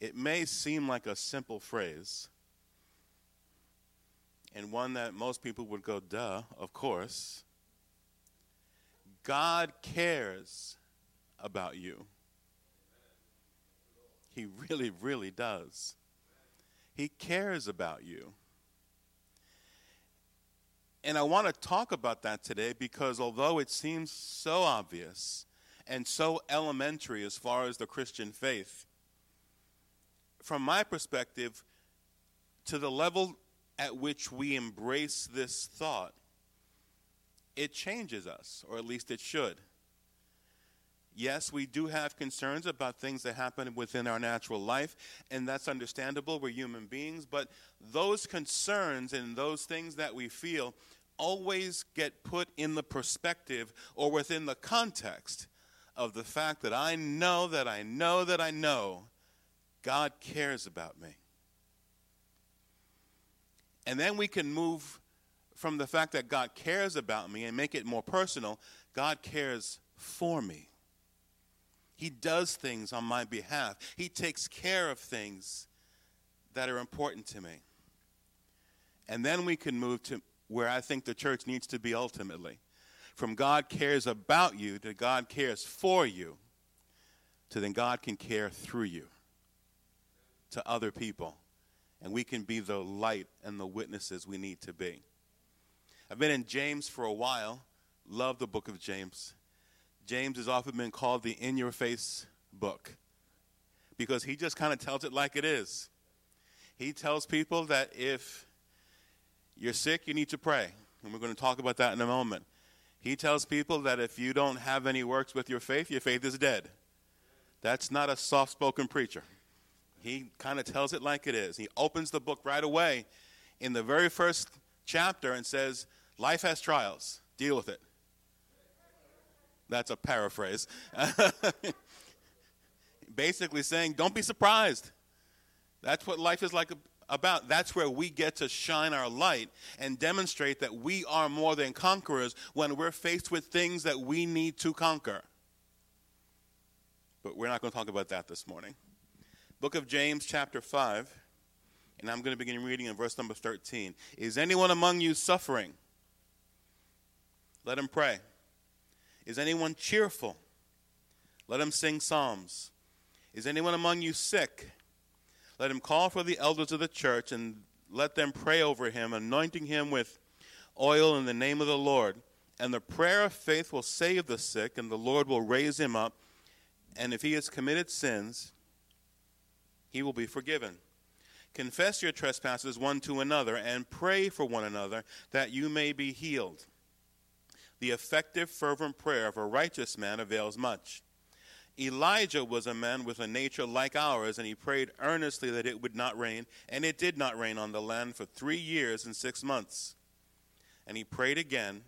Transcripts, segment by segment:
It may seem like a simple phrase, and one that most people would go, duh, of course. God cares about you. He really, really does. He cares about you. And I want to talk about that today because although it seems so obvious and so elementary as far as the Christian faith, from my perspective, to the level at which we embrace this thought, it changes us, or at least it should. Yes, we do have concerns about things that happen within our natural life, and that's understandable. We're human beings, but those concerns and those things that we feel always get put in the perspective or within the context of the fact that I know that I know that I know God cares about me. And then we can move from the fact that God cares about me and make it more personal. God cares for me. He does things on my behalf, He takes care of things that are important to me. And then we can move to where I think the church needs to be ultimately. From God cares about you to God cares for you to then God can care through you to other people and we can be the light and the witnesses we need to be. I've been in James for a while, love the book of James. James has often been called the in your face book because he just kind of tells it like it is. He tells people that if you're sick, you need to pray. And we're going to talk about that in a moment. He tells people that if you don't have any works with your faith, your faith is dead. That's not a soft spoken preacher. He kind of tells it like it is. He opens the book right away in the very first chapter and says, Life has trials, deal with it. That's a paraphrase. Basically saying, don't be surprised. That's what life is like about. That's where we get to shine our light and demonstrate that we are more than conquerors when we're faced with things that we need to conquer. But we're not going to talk about that this morning. Book of James, chapter 5, and I'm going to begin reading in verse number 13. Is anyone among you suffering? Let him pray. Is anyone cheerful? Let him sing psalms. Is anyone among you sick? Let him call for the elders of the church and let them pray over him, anointing him with oil in the name of the Lord. And the prayer of faith will save the sick, and the Lord will raise him up. And if he has committed sins, he will be forgiven. Confess your trespasses one to another and pray for one another that you may be healed. The effective, fervent prayer of a righteous man avails much. Elijah was a man with a nature like ours, and he prayed earnestly that it would not rain, and it did not rain on the land for three years and six months. And he prayed again,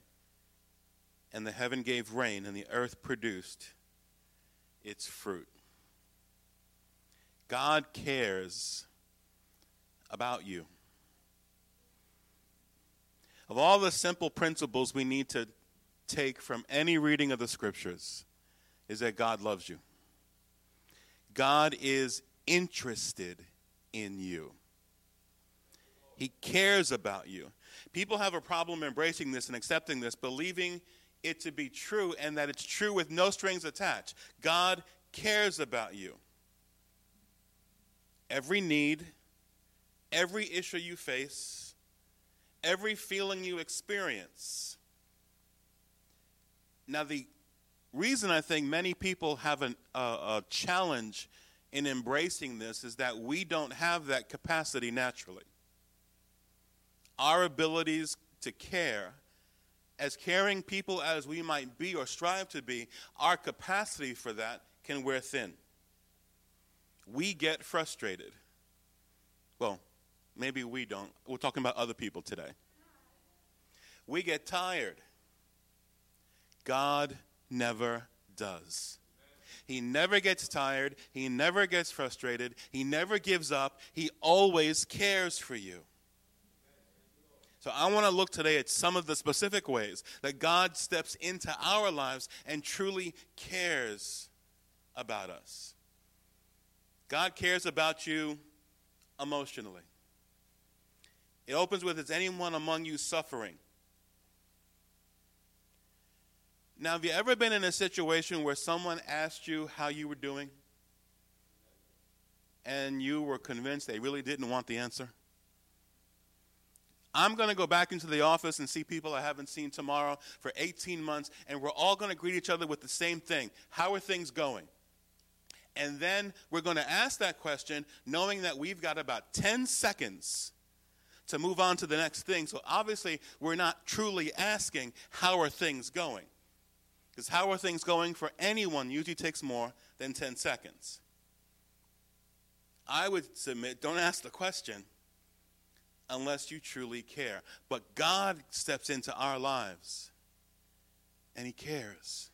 and the heaven gave rain, and the earth produced its fruit. God cares about you. Of all the simple principles we need to take from any reading of the scriptures, is that God loves you. God is interested in you. He cares about you. People have a problem embracing this and accepting this, believing it to be true and that it's true with no strings attached. God cares about you every need, every issue you face, every feeling you experience. Now, the reason I think many people have an, uh, a challenge in embracing this is that we don't have that capacity naturally. Our abilities to care, as caring people as we might be or strive to be, our capacity for that can wear thin we get frustrated. Well, maybe we don't. We're talking about other people today. We get tired. God never does. He never gets tired. He never gets frustrated. He never gives up. He always cares for you. So I want to look today at some of the specific ways that God steps into our lives and truly cares about us. God cares about you emotionally. It opens with Is anyone among you suffering? Now, have you ever been in a situation where someone asked you how you were doing? And you were convinced they really didn't want the answer? I'm going to go back into the office and see people I haven't seen tomorrow for 18 months, and we're all going to greet each other with the same thing How are things going? And then we're going to ask that question knowing that we've got about 10 seconds to move on to the next thing. So obviously, we're not truly asking, How are things going? Because how are things going for anyone usually takes more than 10 seconds. I would submit, don't ask the question unless you truly care. But God steps into our lives and He cares.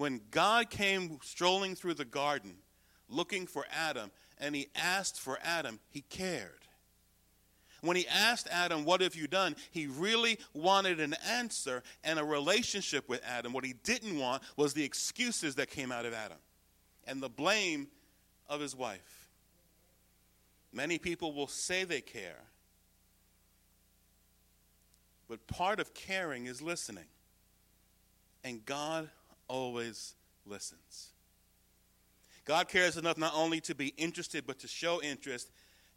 When God came strolling through the garden looking for Adam and He asked for Adam, He cared. When he asked Adam, What have you done? he really wanted an answer and a relationship with Adam. What he didn't want was the excuses that came out of Adam and the blame of his wife. Many people will say they care, but part of caring is listening. And God always listens. God cares enough not only to be interested, but to show interest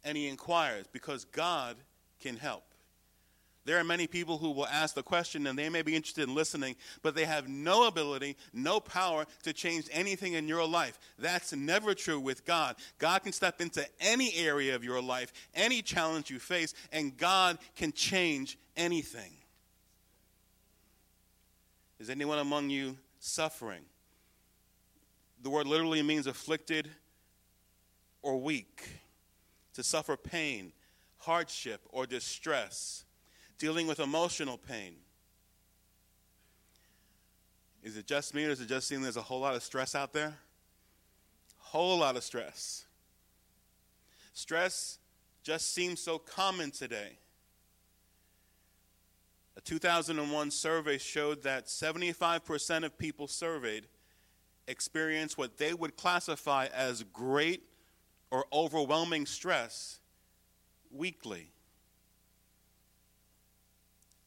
and he inquires because God can help. There are many people who will ask the question and they may be interested in listening, but they have no ability, no power to change anything in your life. That's never true with God. God can step into any area of your life, any challenge you face, and God can change anything. Is anyone among you suffering? The word literally means afflicted or weak to suffer pain, hardship, or distress, dealing with emotional pain. Is it just me, or does it just seem there's a whole lot of stress out there? Whole lot of stress. Stress just seems so common today. A 2001 survey showed that 75% of people surveyed experience what they would classify as great or overwhelming stress weekly.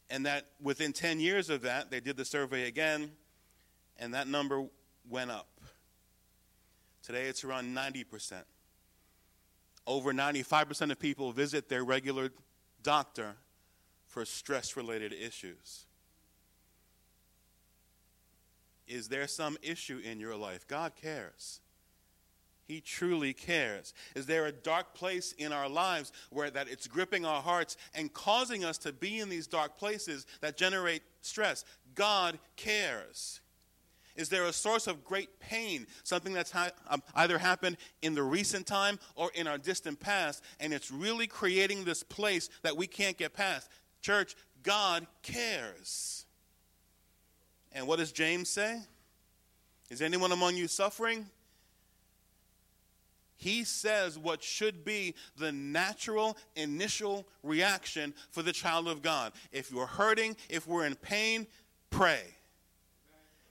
And that within 10 years of that, they did the survey again, and that number went up. Today it's around 90%. Over 95% of people visit their regular doctor for stress related issues. Is there some issue in your life? God cares. He truly cares. Is there a dark place in our lives where that it's gripping our hearts and causing us to be in these dark places that generate stress? God cares. Is there a source of great pain, something that's ha- um, either happened in the recent time or in our distant past, and it's really creating this place that we can't get past? Church, God cares. And what does James say? Is anyone among you suffering? he says what should be the natural initial reaction for the child of God. If you're hurting, if we're in pain, pray.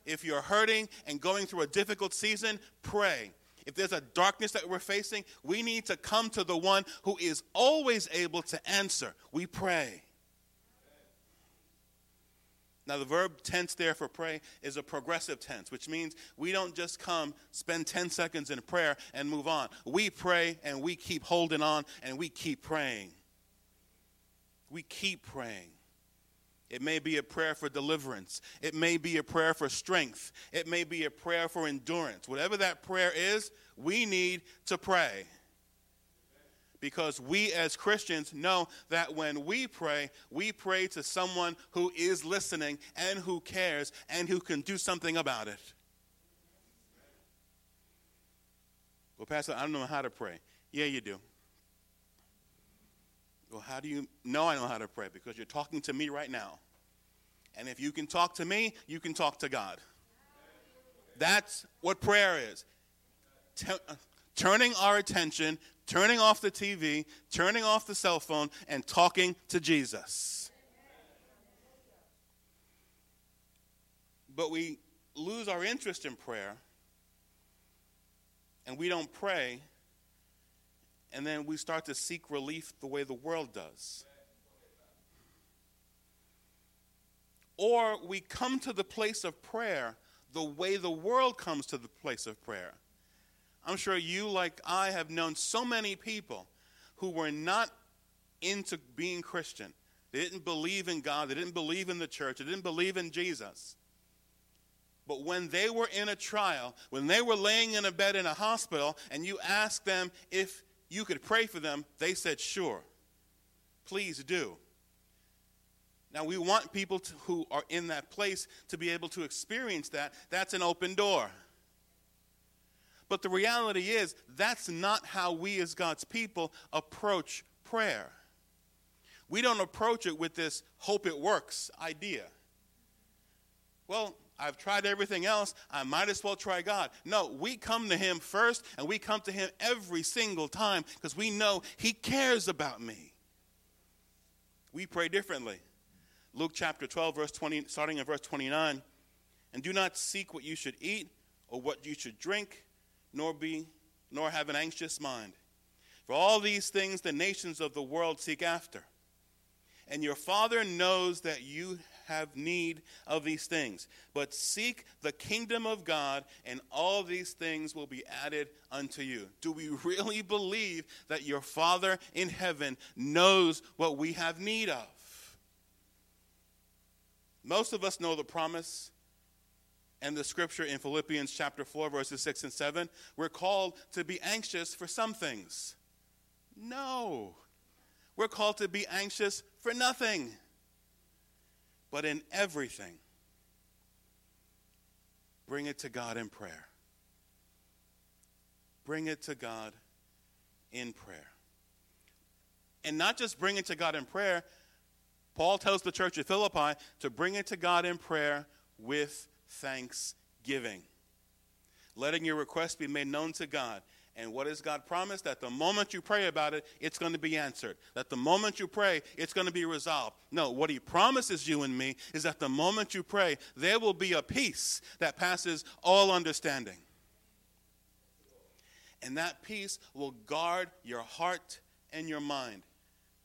If you're hurting and going through a difficult season, pray. If there's a darkness that we're facing, we need to come to the one who is always able to answer. We pray. Now, the verb tense there for pray is a progressive tense, which means we don't just come, spend 10 seconds in prayer, and move on. We pray and we keep holding on and we keep praying. We keep praying. It may be a prayer for deliverance. It may be a prayer for strength. It may be a prayer for endurance. Whatever that prayer is, we need to pray because we as Christians know that when we pray, we pray to someone who is listening and who cares and who can do something about it. Well, Pastor, I don't know how to pray. Yeah, you do. Well, how do you know I know how to pray? Because you're talking to me right now. And if you can talk to me, you can talk to God. That's what prayer is. T- turning our attention turning off the TV, turning off the cell phone, and talking to Jesus. But we lose our interest in prayer and we don't pray and then we start to seek relief the way the world does. Or we come to the place of prayer the way the world comes to the place of prayer. I'm sure you, like I, have known so many people who were not into being Christian. They didn't believe in God, they didn't believe in the church, they didn't believe in Jesus. But when they were in a trial, when they were laying in a bed in a hospital, and you asked them if you could pray for them, they said, Sure. Please do. Now, we want people to, who are in that place to be able to experience that. That's an open door. But the reality is, that's not how we as God's people approach prayer. We don't approach it with this hope it works idea. Well, I've tried everything else. I might as well try God. No, we come to Him first, and we come to Him every single time because we know He cares about me. We pray differently. Luke chapter 12, verse 20, starting in verse 29. And do not seek what you should eat or what you should drink, nor be nor have an anxious mind. For all these things the nations of the world seek after. And your Father knows that you have need of these things. But seek the kingdom of God, and all these things will be added unto you. Do we really believe that your Father in heaven knows what we have need of? Most of us know the promise and the scripture in Philippians chapter 4, verses 6 and 7. We're called to be anxious for some things. No. We're called to be anxious for nothing but in everything, bring it to God in prayer. Bring it to God in prayer. And not just bring it to God in prayer, Paul tells the church at Philippi to bring it to God in prayer with thanksgiving. Letting your request be made known to God. And what has God promised? That the moment you pray about it, it's going to be answered. That the moment you pray, it's going to be resolved. No, what He promises you and me is that the moment you pray, there will be a peace that passes all understanding. And that peace will guard your heart and your mind.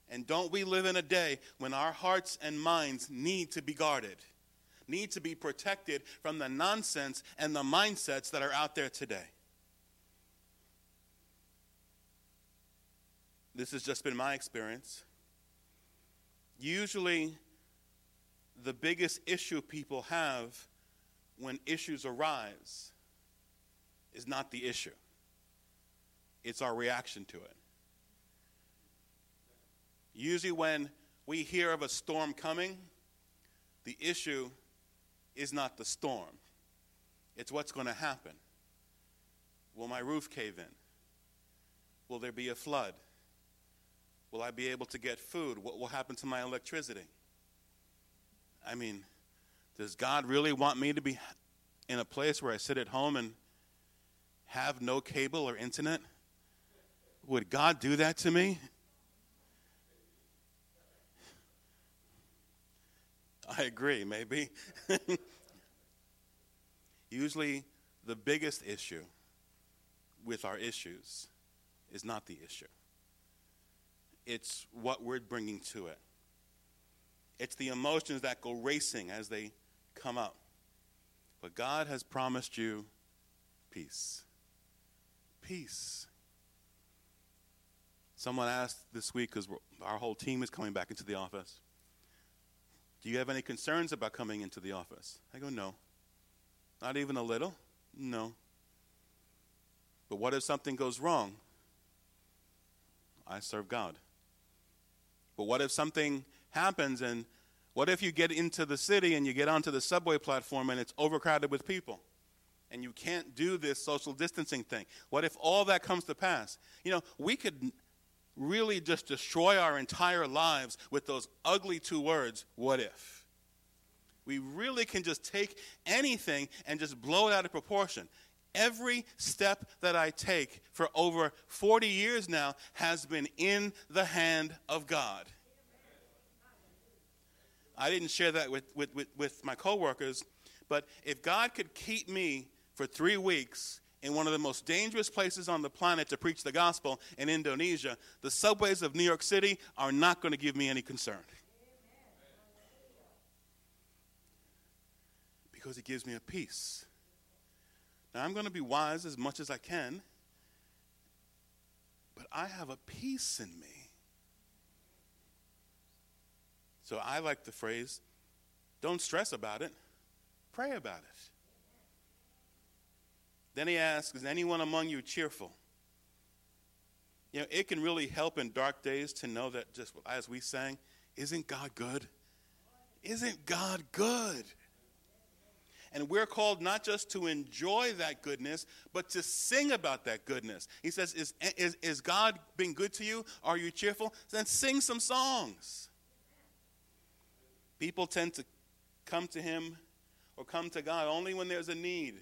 And don't we live in a day when our hearts and minds need to be guarded, need to be protected from the nonsense and the mindsets that are out there today? This has just been my experience. Usually, the biggest issue people have when issues arise is not the issue, it's our reaction to it. Usually, when we hear of a storm coming, the issue is not the storm, it's what's going to happen. Will my roof cave in? Will there be a flood? Will I be able to get food? What will happen to my electricity? I mean, does God really want me to be in a place where I sit at home and have no cable or internet? Would God do that to me? I agree, maybe. Usually, the biggest issue with our issues is not the issue it's what we're bringing to it. It's the emotions that go racing as they come up. But God has promised you peace. Peace. Someone asked this week, because our whole team is coming back into the office, Do you have any concerns about coming into the office? I go, No. Not even a little? No. But what if something goes wrong? I serve God. But what if something happens and what if you get into the city and you get onto the subway platform and it's overcrowded with people? And you can't do this social distancing thing. What if all that comes to pass? You know, we could really just destroy our entire lives with those ugly two words, what if? We really can just take anything and just blow it out of proportion. Every step that I take for over 40 years now has been in the hand of God. I didn't share that with, with, with, with my coworkers, but if God could keep me for three weeks in one of the most dangerous places on the planet to preach the gospel in Indonesia, the subways of New York City are not going to give me any concern. Because it gives me a peace. Now, I'm going to be wise as much as I can, but I have a peace in me. So I like the phrase don't stress about it, pray about it. Then he asks, Is anyone among you cheerful? You know, it can really help in dark days to know that just as we sang, isn't God good? Isn't God good? And we're called not just to enjoy that goodness, but to sing about that goodness. He says, Is, is, is God being good to you? Are you cheerful? Then sing some songs. People tend to come to Him or come to God only when there's a need.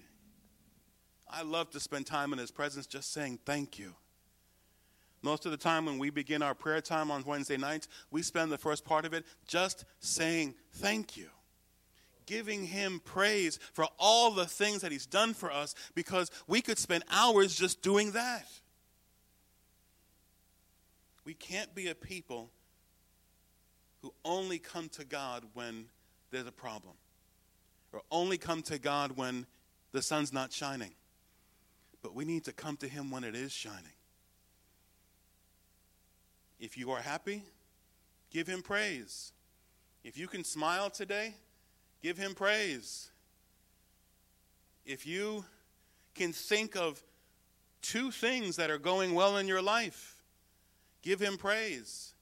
I love to spend time in His presence just saying thank you. Most of the time, when we begin our prayer time on Wednesday nights, we spend the first part of it just saying thank you. Giving him praise for all the things that he's done for us because we could spend hours just doing that. We can't be a people who only come to God when there's a problem, or only come to God when the sun's not shining but we need to come to Him when it is shining. If you are happy, give Him praise. If you can smile today, give Him praise. If you can think of two things that are going well in your life, give Him praise.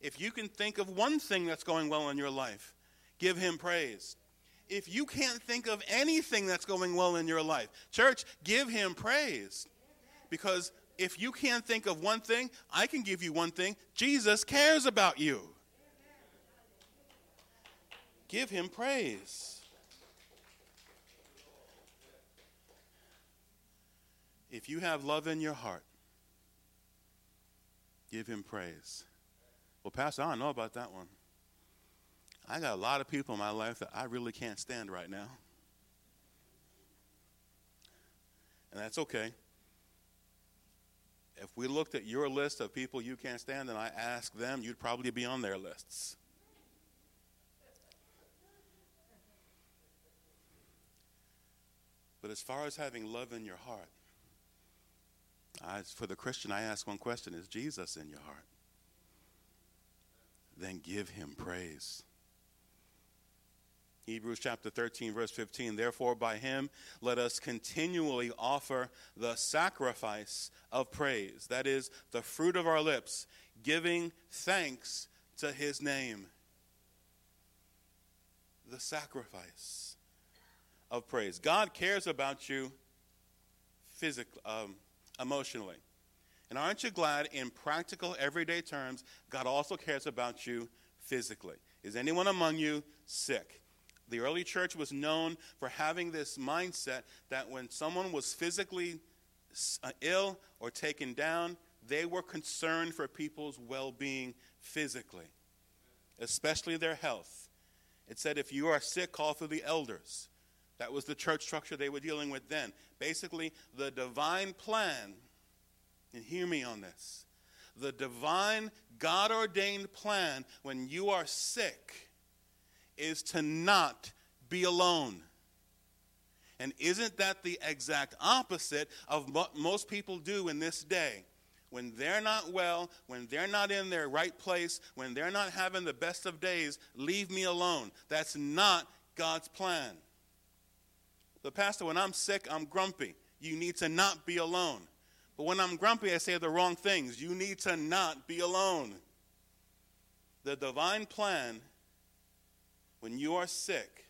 If you can think of one thing that's going well in your life, give Him praise if you can't think of anything that's going well in your life, church, give him praise. Because if you can't think of one thing, I can give you one thing. Jesus cares about you. Give him praise. If you have love in your heart, give him praise. Well, Pastor, I don't know about that one. I got a lot of people in my life that I really can't stand right now. And that's okay. If we looked at your list of people you can't stand and I asked them, you'd probably be on their lists. But as far as having love in your heart, I, for the Christian, I ask one question Is Jesus in your heart? Then give him praise. Hebrews chapter 13, verse 15. Therefore, by him, let us continually offer the sacrifice of praise, that is, the fruit of our lips, giving thanks to his name. The sacrifice of praise. God cares about you physically, um, emotionally. And aren't you glad, in practical, everyday terms, God also cares about you physically? Is anyone among you sick? The early church was known for having this mindset that when someone was physically uh, ill or taken down, they were concerned for people's well being physically, especially their health. It said, if you are sick, call for the elders. That was the church structure they were dealing with then. Basically, the divine plan, and hear me on this the divine, God ordained plan when you are sick is to not be alone. And isn't that the exact opposite of what most people do in this day? When they're not well, when they're not in their right place, when they're not having the best of days, leave me alone. That's not God's plan. The pastor, when I'm sick, I'm grumpy. You need to not be alone. But when I'm grumpy, I say the wrong things. You need to not be alone. The divine plan when you are sick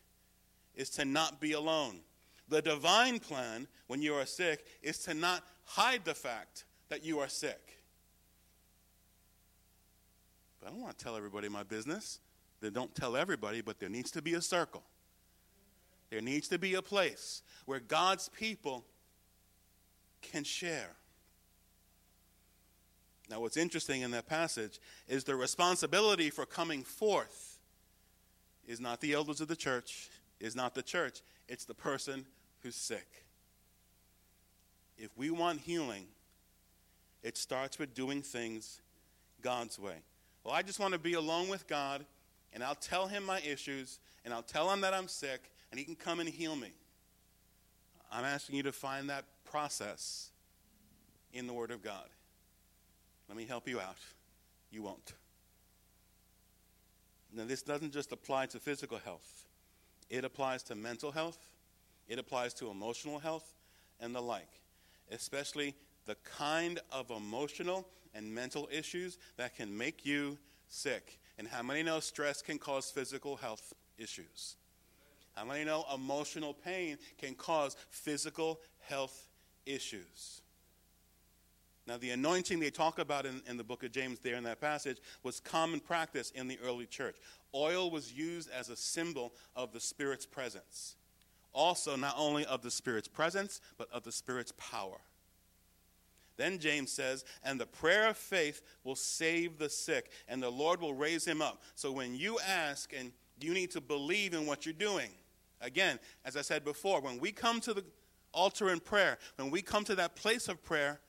is to not be alone. The divine plan when you are sick is to not hide the fact that you are sick. But I don't want to tell everybody my business. Then don't tell everybody, but there needs to be a circle. There needs to be a place where God's people can share. Now, what's interesting in that passage is the responsibility for coming forth is not the elders of the church, is not the church, it's the person who's sick. if we want healing, it starts with doing things God's way. Well, I just want to be alone with God, and I'll tell him my issues, and I'll tell him that I'm sick, and he can come and heal me. I'm asking you to find that process in the Word of God. Let me help you out. You won't. Now, this doesn't just apply to physical health, it applies to mental health, it applies to emotional health, and the like, especially the kind of emotional and mental issues that can make you sick. And how many know stress can cause physical health issues? How many know emotional pain can cause physical health issues? Now, the anointing they talk about in, in the book of James, there in that passage, was common practice in the early church. Oil was used as a symbol of the Spirit's presence. Also, not only of the Spirit's presence, but of the Spirit's power. Then James says, and the prayer of faith will save the sick, and the Lord will raise him up. So when you ask, and you need to believe in what you're doing. Again, as I said before, when we come to the altar in prayer, when we come to that place of prayer,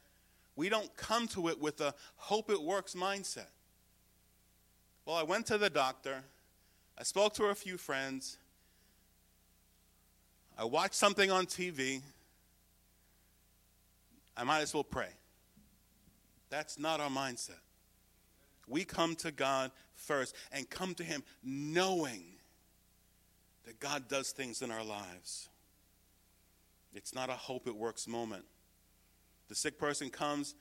we don't come to it with a hope it works mindset. Well, I went to the doctor. I spoke to a few friends. I watched something on TV. I might as well pray. That's not our mindset. We come to God first and come to Him knowing that God does things in our lives. It's not a hope it works moment. The sick person comes,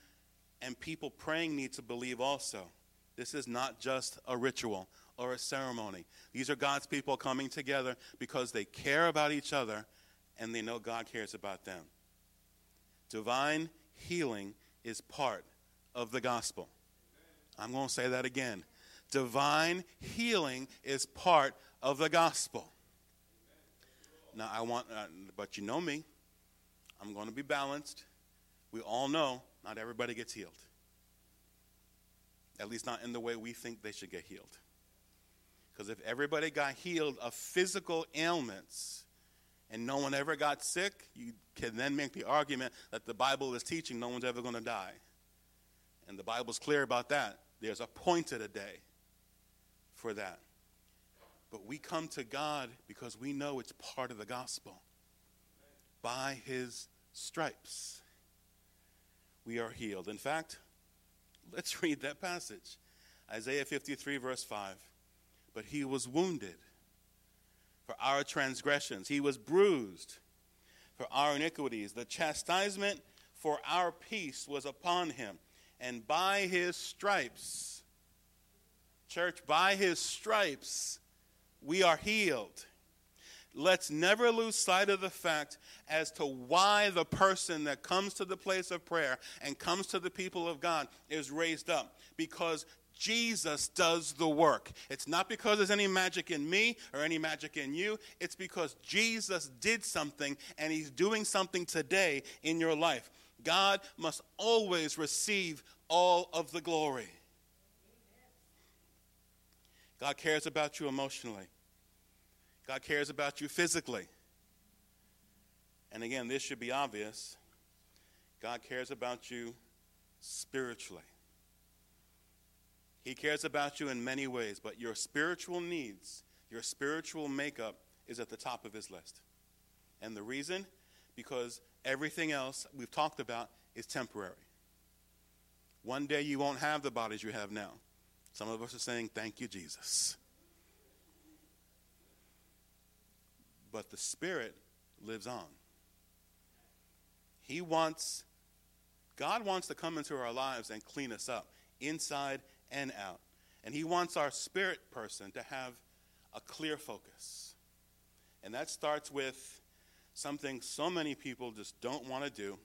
and people praying need to believe also. This is not just a ritual or a ceremony. These are God's people coming together because they care about each other and they know God cares about them. Divine healing is part of the gospel. I'm going to say that again. Divine healing is part of the gospel. Now, I want, uh, but you know me, I'm going to be balanced we all know not everybody gets healed. At least not in the way we think they should get healed. Because if everybody got healed of physical ailments and no one ever got sick, you can then make the argument that the Bible is teaching no one's ever going to die. And the Bible's clear about that. There's appointed a day for that. But we come to God because we know it's part of the gospel. By his stripes we are healed. In fact, let's read that passage Isaiah 53, verse 5. But he was wounded for our transgressions, he was bruised for our iniquities. The chastisement for our peace was upon him, and by his stripes, church, by his stripes, we are healed let's never lose sight of the fact as to why the person that comes to the place of prayer and comes to the people of God is raised up. Because Jesus does the work. It's not because there's any magic in me or any magic in you. It's because Jesus did something and he's doing something today in your life. God must always receive all of the glory. God cares about you emotionally. God cares about you physically. And again, this should be obvious. God cares about you spiritually. He cares about you in many ways, but your spiritual needs, your spiritual makeup is at the top of his list. And the reason? Because everything else we've talked about is temporary. One day you won't have the bodies you have now. Some of us are saying, Thank you, Jesus. But the Spirit lives on. He wants, God wants to come into our lives and clean us up, inside and out. And He wants our spirit person to have a clear focus. And that starts with something so many people just don't want to do.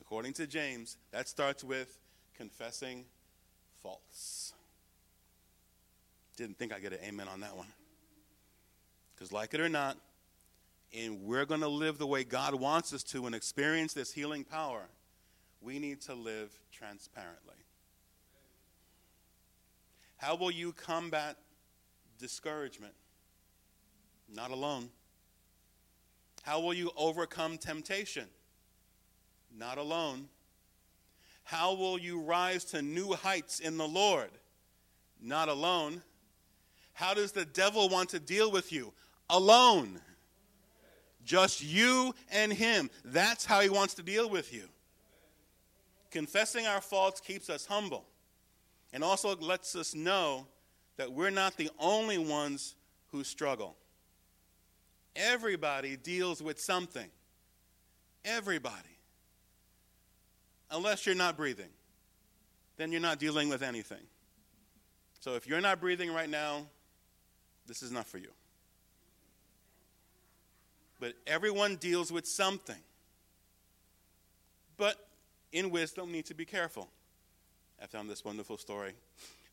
According to James, that starts with confessing faults. Didn't think I'd get an amen on that one. Because, like it or not, and we're going to live the way God wants us to and experience this healing power, we need to live transparently. How will you combat discouragement? Not alone. How will you overcome temptation? Not alone. How will you rise to new heights in the Lord? Not alone. How does the devil want to deal with you? Alone. Just you and him. That's how he wants to deal with you. Confessing our faults keeps us humble and also lets us know that we're not the only ones who struggle. Everybody deals with something. Everybody. Unless you're not breathing, then you're not dealing with anything. So if you're not breathing right now, this is not for you. But everyone deals with something. But in wisdom, we need to be careful. I found this wonderful story.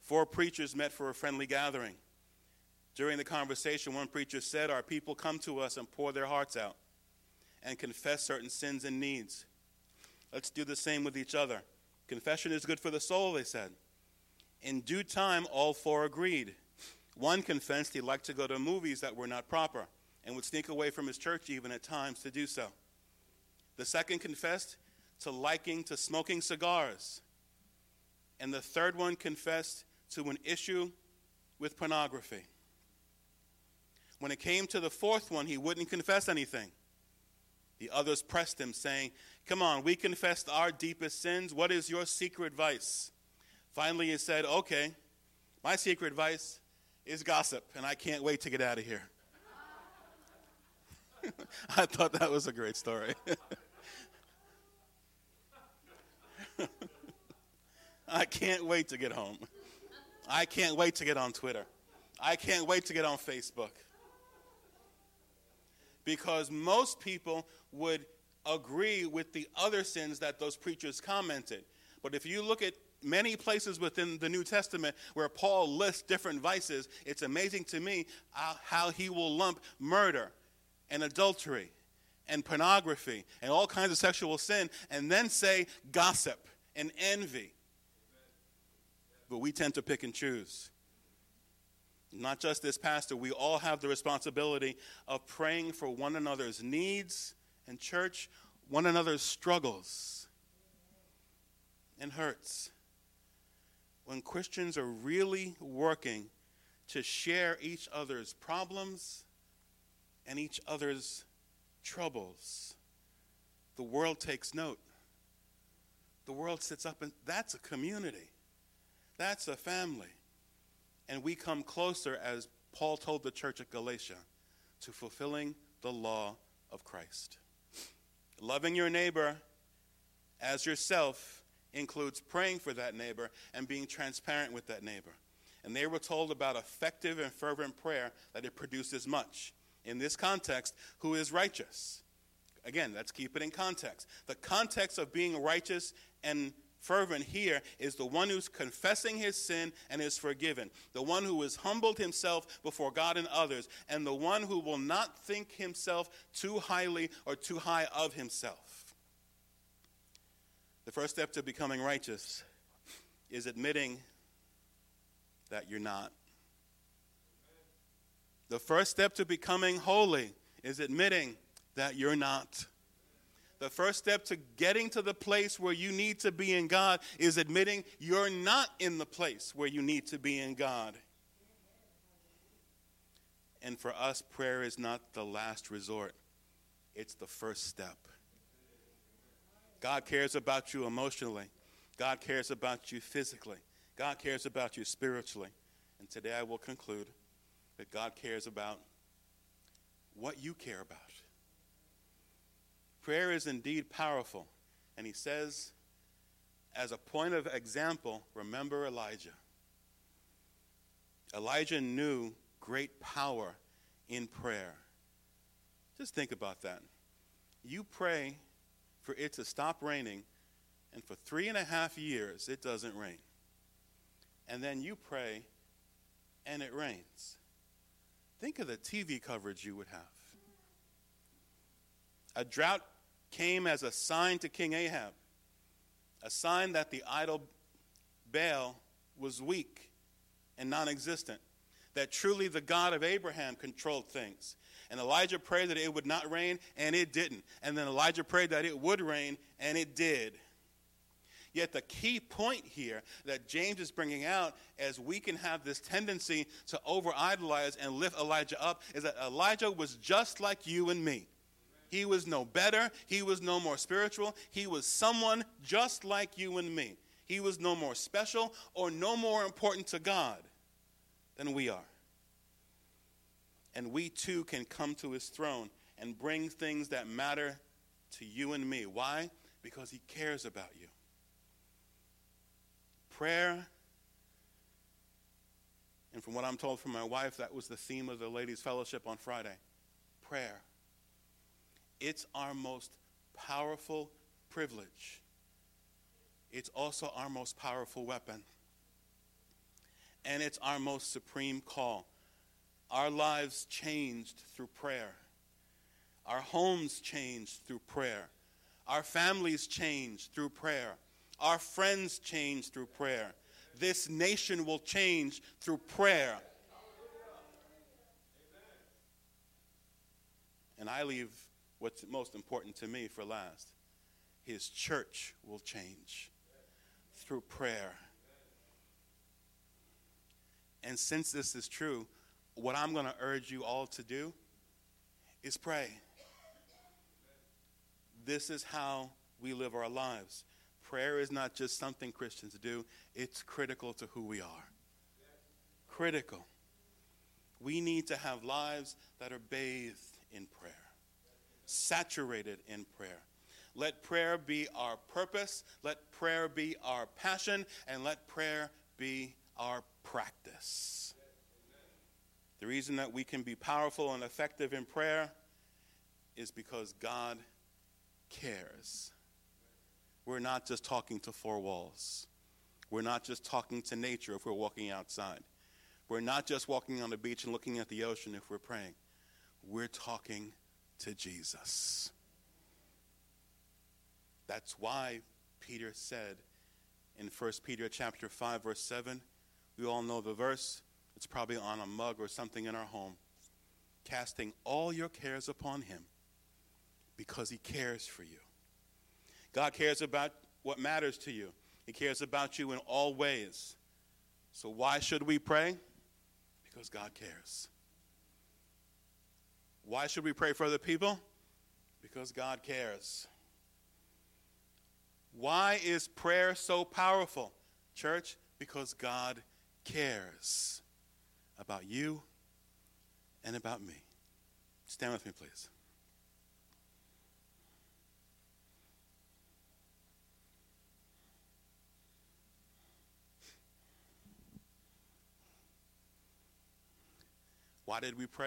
Four preachers met for a friendly gathering. During the conversation, one preacher said, Our people come to us and pour their hearts out and confess certain sins and needs. Let's do the same with each other. Confession is good for the soul, they said. In due time, all four agreed. One confessed he liked to go to movies that were not proper and would sneak away from his church even at times to do so. The second confessed to liking to smoking cigars. And the third one confessed to an issue with pornography. When it came to the fourth one, he wouldn't confess anything. The others pressed him, saying, Come on, we confessed our deepest sins. What is your secret vice? Finally, he said, Okay, my secret vice is gossip, and I can't wait to get out of here. I thought that was a great story. I can't wait to get home. I can't wait to get on Twitter. I can't wait to get on Facebook. Because most people would agree with the other sins that those preachers commented. But if you look at many places within the New Testament where Paul lists different vices, it's amazing to me uh, how he will lump murder and adultery and pornography and all kinds of sexual sin and then say gossip and envy. But we tend to pick and choose. Not just this pastor, we all have the responsibility of praying for one another's needs and church, one another's struggles and hurts. When Christians are really working to share each other's problems and each other's troubles, the world takes note. The world sits up and that's a community. That's a family. And we come closer, as Paul told the church at Galatia, to fulfilling the law of Christ. Loving your neighbor as yourself includes praying for that neighbor and being transparent with that neighbor. And they were told about effective and fervent prayer that it produces much. In this context, who is righteous? Again, let's keep it in context. The context of being righteous and fervent here is the one who's confessing his sin and is forgiven, the one who has humbled himself before God and others, and the one who will not think himself too highly or too high of himself. The first step to becoming righteous is admitting that you're not. The first step to becoming holy is admitting that you're not. The first step to getting to the place where you need to be in God is admitting you're not in the place where you need to be in God. And for us, prayer is not the last resort, it's the first step. God cares about you emotionally, God cares about you physically, God cares about you spiritually. And today I will conclude that God cares about what you care about. Prayer is indeed powerful. And he says, as a point of example, remember Elijah. Elijah knew great power in prayer. Just think about that. You pray for it to stop raining, and for three and a half years it doesn't rain. And then you pray, and it rains. Think of the TV coverage you would have. A drought came as a sign to King Ahab, a sign that the idol Baal was weak and non existent, that truly the God of Abraham controlled things, And Elijah prayed that it would not rain, and it didn't. And then Elijah prayed that it would rain, and it did. Yet the key point here that James is bringing out as we can have this tendency to over idolize and lift Elijah up is that Elijah was just like you and me. He was no better, he was no more spiritual, he was someone just like you and me. He was no more special or no more important to God than we are. And we too can come to his throne and bring things that matter to you and me. Why? Because he cares about you. Prayer, and from what I'm told from my wife, that was the theme of the ladies' fellowship on Friday prayer. It's our most powerful privilege. It's also our most powerful weapon. And it's our most supreme call. Our lives changed through prayer. Our homes changed through prayer. Our families changed through prayer. Our friends change through prayer. This nation will change through prayer. And I leave what's most important to me for last. His church will change through prayer. And since this is true, what I'm going to urge you all to do is pray. This is how we live our lives. Prayer is not just something Christians do, it's critical to who we are. Critical. We need to have lives that are bathed in prayer, saturated in prayer. Let prayer be our purpose, let prayer be our passion, and let prayer be our practice. The reason that we can be powerful and effective in prayer is because God cares. We're not just talking to four walls. We're not just talking to nature if we're walking outside. We're not just walking on the beach and looking at the ocean if we're praying. We're talking to Jesus. That's why Peter said in 1 Peter chapter 5 verse 7, we all know the verse. It's probably on a mug or something in our home. Casting all your cares upon him because he cares for you. God cares about what matters to you. He cares about you in all ways. So why should we pray? Because God cares. Why should we pray for other people? Because God cares. Why is prayer so powerful, church? Because God cares about you and about me. Stand with me, please. Why did we pray?